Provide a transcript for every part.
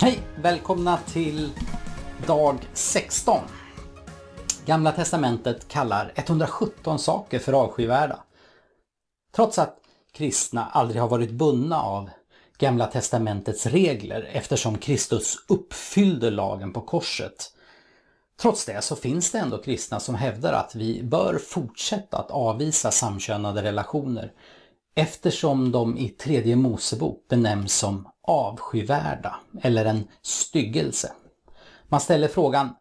Hej! Välkomna till dag 16. Gamla testamentet kallar 117 saker för avskyvärda. Trots att kristna aldrig har varit bundna av Gamla testamentets regler eftersom Kristus uppfyllde lagen på korset. Trots det så finns det ändå kristna som hävdar att vi bör fortsätta att avvisa samkönade relationer eftersom de i tredje Mosebok benämns som avskyvärda eller en styggelse. Man ställer frågan,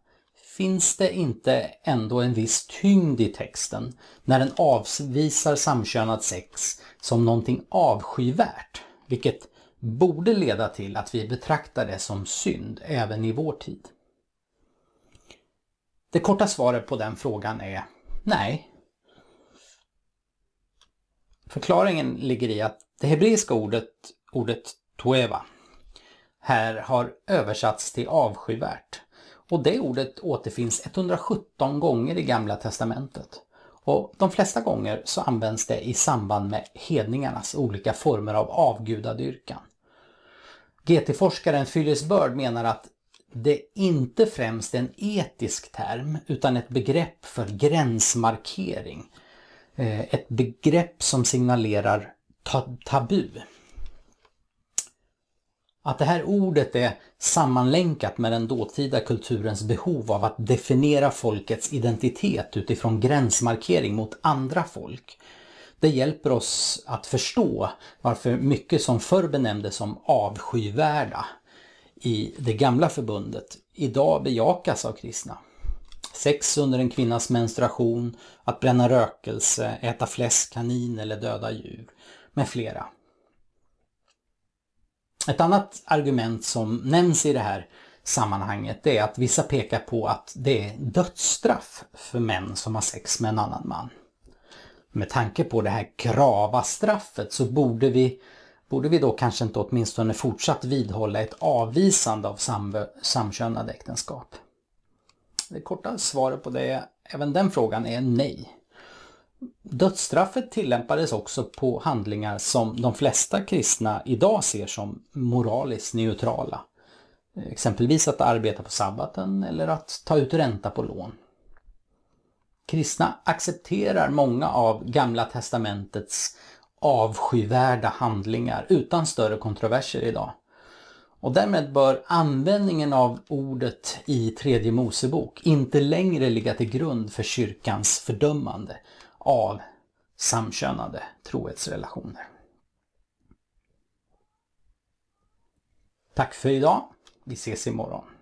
finns det inte ändå en viss tyngd i texten när den avvisar samkönat sex som någonting avskyvärt, vilket borde leda till att vi betraktar det som synd även i vår tid? Det korta svaret på den frågan är nej. Förklaringen ligger i att det hebreiska ordet, ordet Tueva. här har översatts till avskyvärt. Och det ordet återfinns 117 gånger i Gamla Testamentet. Och de flesta gånger så används det i samband med hedningarnas olika former av avgudadyrkan. GT-forskaren Phyllis Bird menar att det inte främst är en etisk term utan ett begrepp för gränsmarkering. Eh, ett begrepp som signalerar tabu. Att det här ordet är sammanlänkat med den dåtida kulturens behov av att definiera folkets identitet utifrån gränsmarkering mot andra folk. Det hjälper oss att förstå varför mycket som förr benämndes som avskyvärda i det gamla förbundet idag bejakas av kristna. Sex under en kvinnas menstruation, att bränna rökelse, äta fläsk, kanin eller döda djur med flera. Ett annat argument som nämns i det här sammanhanget är att vissa pekar på att det är dödsstraff för män som har sex med en annan man. Med tanke på det här grava straffet så borde vi, borde vi då kanske inte åtminstone fortsatt vidhålla ett avvisande av sam, samkönade äktenskap. Det korta svaret på det, även den frågan är nej. Dödsstraffet tillämpades också på handlingar som de flesta kristna idag ser som moraliskt neutrala. Exempelvis att arbeta på sabbaten eller att ta ut ränta på lån. Kristna accepterar många av Gamla testamentets avskyvärda handlingar utan större kontroverser idag. Och därmed bör användningen av ordet i tredje Mosebok inte längre ligga till grund för kyrkans fördömande av samkönade trohetsrelationer. Tack för idag. Vi ses imorgon.